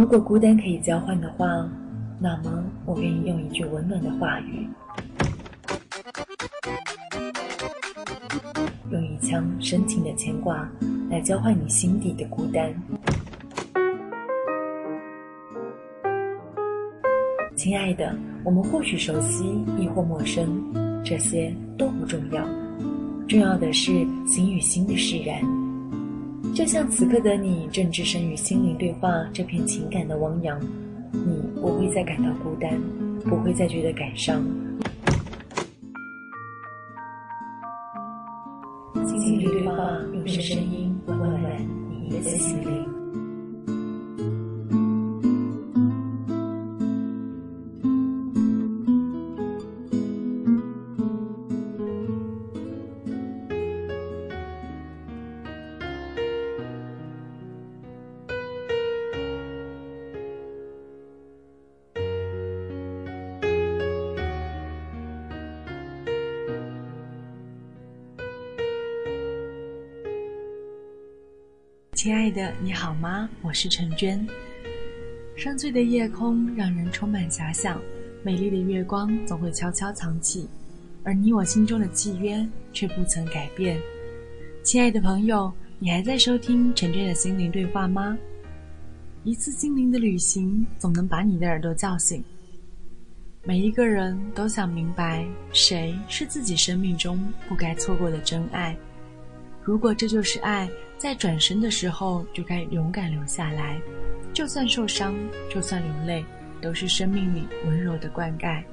如果孤单可以交换的话，那么我愿意用一句温暖的话语，用一腔深情的牵挂来交换你心底的孤单。亲爱的，我们或许熟悉，亦或陌生，这些都不重要，重要的是心与心的释然。就像此刻的你正置身于心灵对话这片情感的汪洋，你不会再感到孤单，不会再觉得感伤。心灵对话，用声音温暖你的心灵。亲爱的，你好吗？我是陈娟。深邃的夜空让人充满遐想，美丽的月光总会悄悄藏起，而你我心中的契约却不曾改变。亲爱的朋友，你还在收听陈娟的心灵对话吗？一次心灵的旅行，总能把你的耳朵叫醒。每一个人都想明白，谁是自己生命中不该错过的真爱。如果这就是爱。在转身的时候，就该勇敢留下来，就算受伤，就算流泪，都是生命里温柔的灌溉。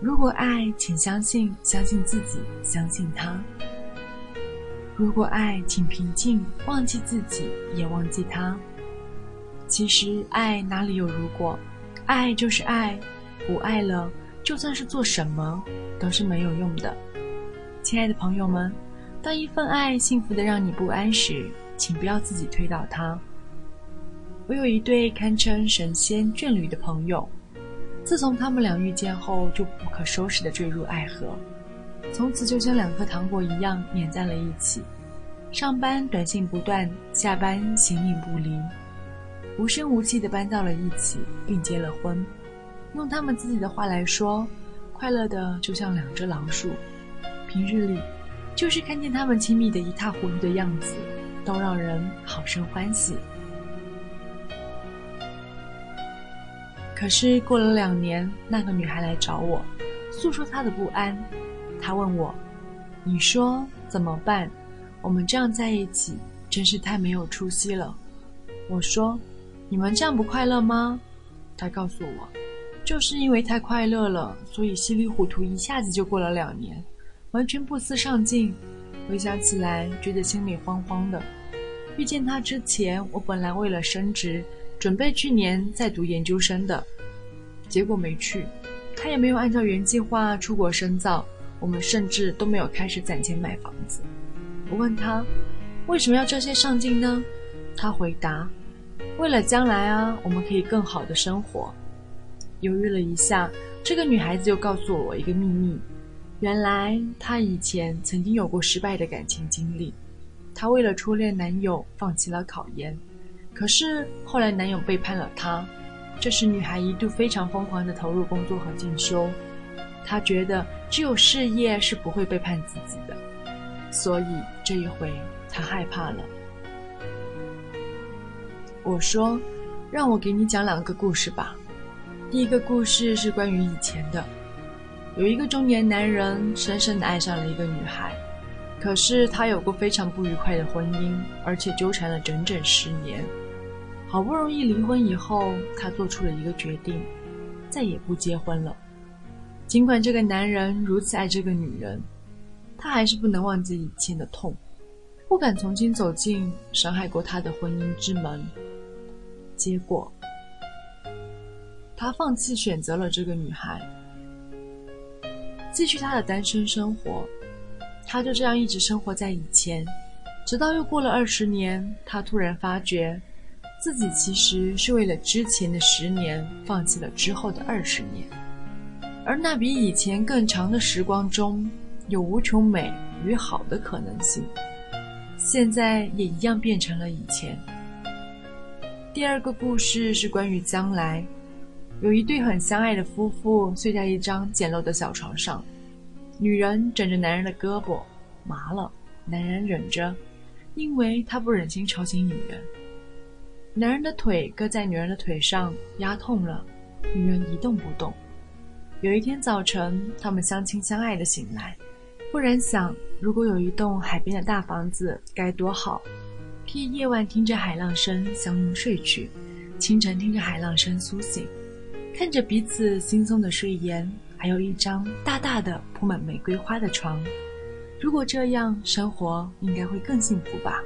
如果爱，请相信，相信自己，相信他。如果爱，请平静，忘记自己，也忘记他。其实爱哪里有如果，爱就是爱，不爱了，就算是做什么，都是没有用的。亲爱的朋友们。当一份爱幸福的让你不安时，请不要自己推倒它。我有一对堪称神仙眷侣的朋友，自从他们俩遇见后，就不可收拾的坠入爱河，从此就像两颗糖果一样粘在了一起。上班短信不断，下班形影不离，无声无息的搬到了一起，并结了婚。用他们自己的话来说，快乐的就像两只老鼠。平日里。就是看见他们亲密的一塌糊涂的样子，都让人好生欢喜。可是过了两年，那个女孩来找我，诉说她的不安。她问我：“你说怎么办？我们这样在一起，真是太没有出息了。”我说：“你们这样不快乐吗？”她告诉我：“就是因为太快乐了，所以稀里糊涂一下子就过了两年。”完全不思上进，回想起来觉得心里慌慌的。遇见他之前，我本来为了升职，准备去年再读研究生的，结果没去。他也没有按照原计划出国深造，我们甚至都没有开始攒钱买房子。我问他为什么要这些上进呢？他回答：为了将来啊，我们可以更好的生活。犹豫了一下，这个女孩子又告诉我一个秘密。原来她以前曾经有过失败的感情经历，她为了初恋男友放弃了考研，可是后来男友背叛了她，这时女孩一度非常疯狂地投入工作和进修，她觉得只有事业是不会背叛自己的，所以这一回她害怕了。我说：“让我给你讲两个故事吧，第一个故事是关于以前的。”有一个中年男人深深地爱上了一个女孩，可是他有过非常不愉快的婚姻，而且纠缠了整整十年。好不容易离婚以后，他做出了一个决定，再也不结婚了。尽管这个男人如此爱这个女人，他还是不能忘记以前的痛，不敢重新走进伤害过他的婚姻之门。结果，他放弃选择了这个女孩。继续他的单身生活，他就这样一直生活在以前，直到又过了二十年，他突然发觉，自己其实是为了之前的十年放弃了之后的二十年，而那比以前更长的时光中，有无穷美与好的可能性，现在也一样变成了以前。第二个故事是关于将来，有一对很相爱的夫妇睡在一张简陋的小床上，女人枕着男人的胳膊，麻了，男人忍着，因为他不忍心吵醒女人。男人的腿搁在女人的腿上，压痛了，女人一动不动。有一天早晨，他们相亲相爱的醒来，忽然想，如果有一栋海边的大房子，该多好！可以夜晚听着海浪声相拥睡去，清晨听着海浪声苏醒，看着彼此惺忪的睡颜，还有一张大大的铺满玫瑰花的床。如果这样，生活应该会更幸福吧。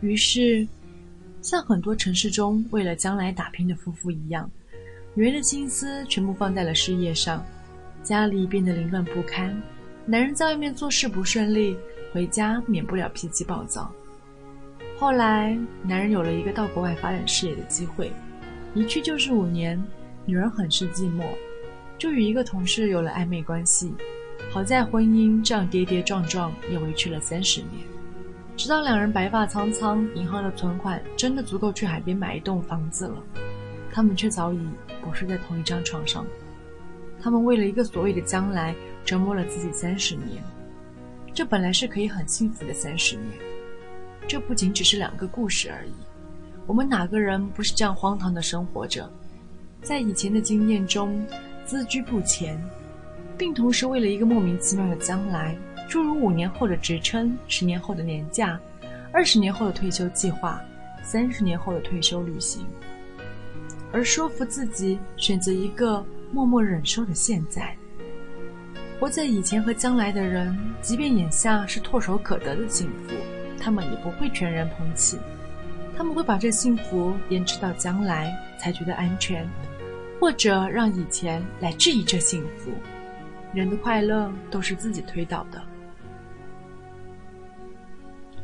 于是。像很多城市中为了将来打拼的夫妇一样，女人的心思全部放在了事业上，家里变得凌乱不堪。男人在外面做事不顺利，回家免不了脾气暴躁。后来，男人有了一个到国外发展事业的机会，一去就是五年。女人很是寂寞，就与一个同事有了暧昧关系。好在婚姻这样跌跌撞撞，也维持了三十年。直到两人白发苍苍，银行的存款真的足够去海边买一栋房子了，他们却早已不睡在同一张床上。他们为了一个所谓的将来，折磨了自己三十年。这本来是可以很幸福的三十年。这不仅只是两个故事而已。我们哪个人不是这样荒唐的生活着？在以前的经验中，资居不前，并同时为了一个莫名其妙的将来。诸如五年后的职称、十年后的年假、二十年后的退休计划、三十年后的退休旅行，而说服自己选择一个默默忍受的现在。活在以前和将来的人，即便眼下是唾手可得的幸福，他们也不会全然捧起，他们会把这幸福延迟到将来才觉得安全，或者让以前来质疑这幸福。人的快乐都是自己推导的。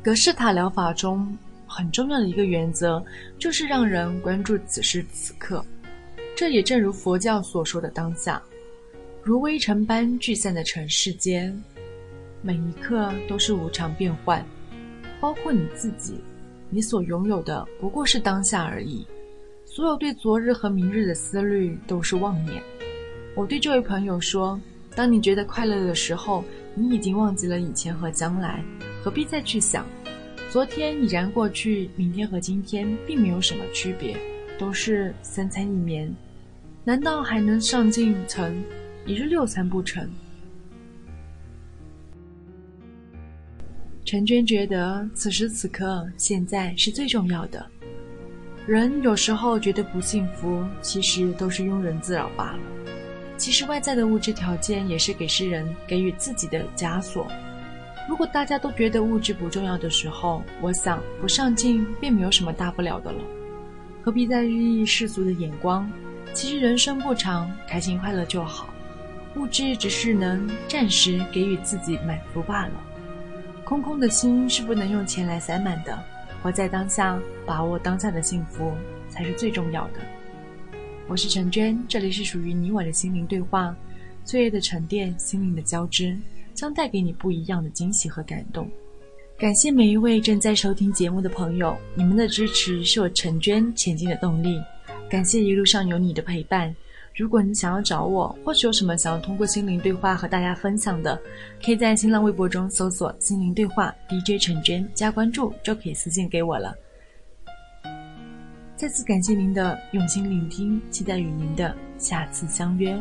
格式塔疗法中很重要的一个原则，就是让人关注此时此刻。这也正如佛教所说的当下，如微尘般聚散的尘世间，每一刻都是无常变幻，包括你自己，你所拥有的不过是当下而已。所有对昨日和明日的思虑都是妄念。我对这位朋友说：当你觉得快乐的时候，你已经忘记了以前和将来。何必再去想？昨天已然过去，明天和今天并没有什么区别，都是三餐一眠。难道还能上进成一日六餐不成？陈娟觉得此时此刻现在是最重要的。人有时候觉得不幸福，其实都是庸人自扰罢了。其实外在的物质条件也是给世人给予自己的枷锁。如果大家都觉得物质不重要的时候，我想不上进并没有什么大不了的了，何必在意世俗的眼光？其实人生不长，开心快乐就好，物质只是能暂时给予自己满足罢了。空空的心是不能用钱来塞满的，活在当下，把握当下的幸福才是最重要的。我是陈娟，这里是属于你我的心灵对话，岁月的沉淀，心灵的交织。将带给你不一样的惊喜和感动。感谢每一位正在收听节目的朋友，你们的支持是我陈娟前进的动力。感谢一路上有你的陪伴。如果你想要找我，或者有什么想要通过心灵对话和大家分享的，可以在新浪微博中搜索“心灵对话 DJ 陈娟”加关注，就可以私信给我了。再次感谢您的用心聆听，期待与您的下次相约。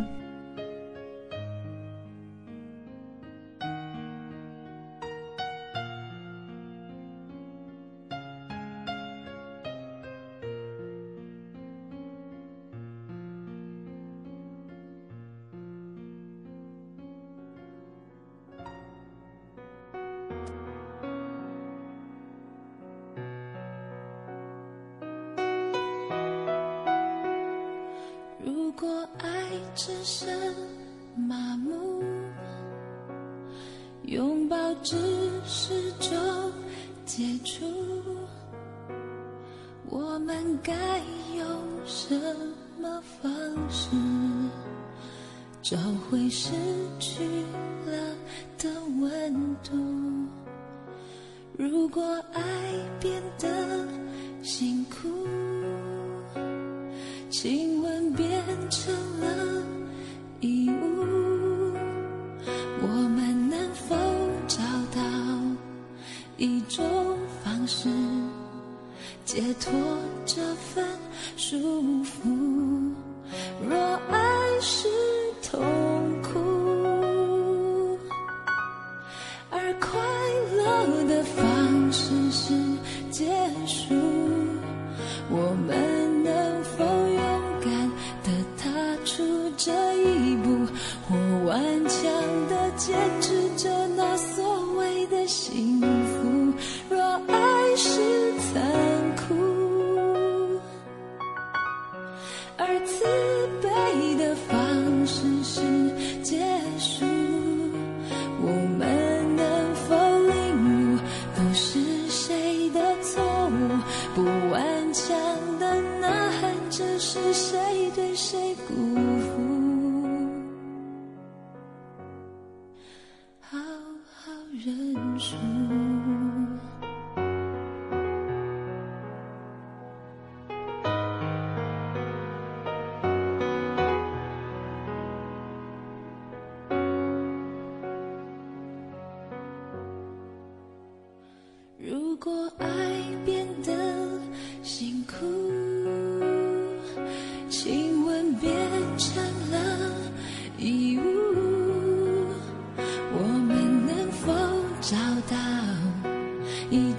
只剩麻木，拥抱只是种接触，我们该用什么方式找回失去了的温度？如果爱变得辛苦。解脱这份束缚。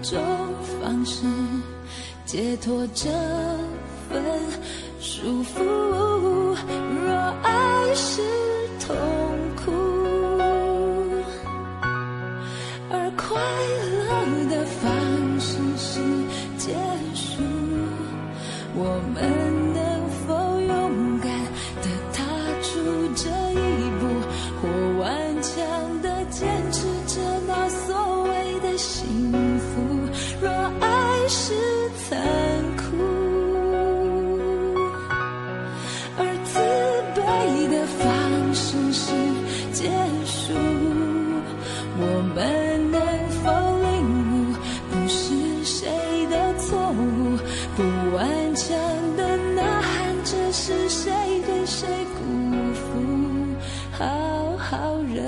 种方式解脱这份束缚。若爱是痛苦而快乐的方式是结束我们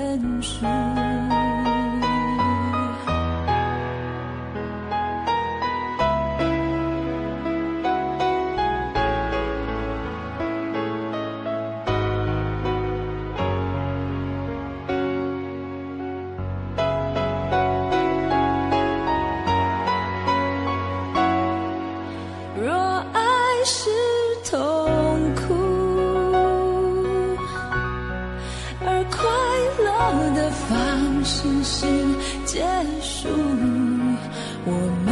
现实。星星结束我们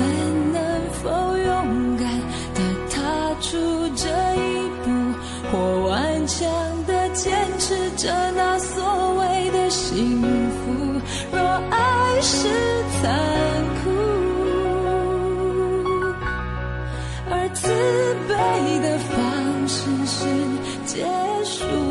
能否勇敢的踏出这一步或顽强的坚持着那所谓的幸福？若爱是残酷而自卑的方式是结束。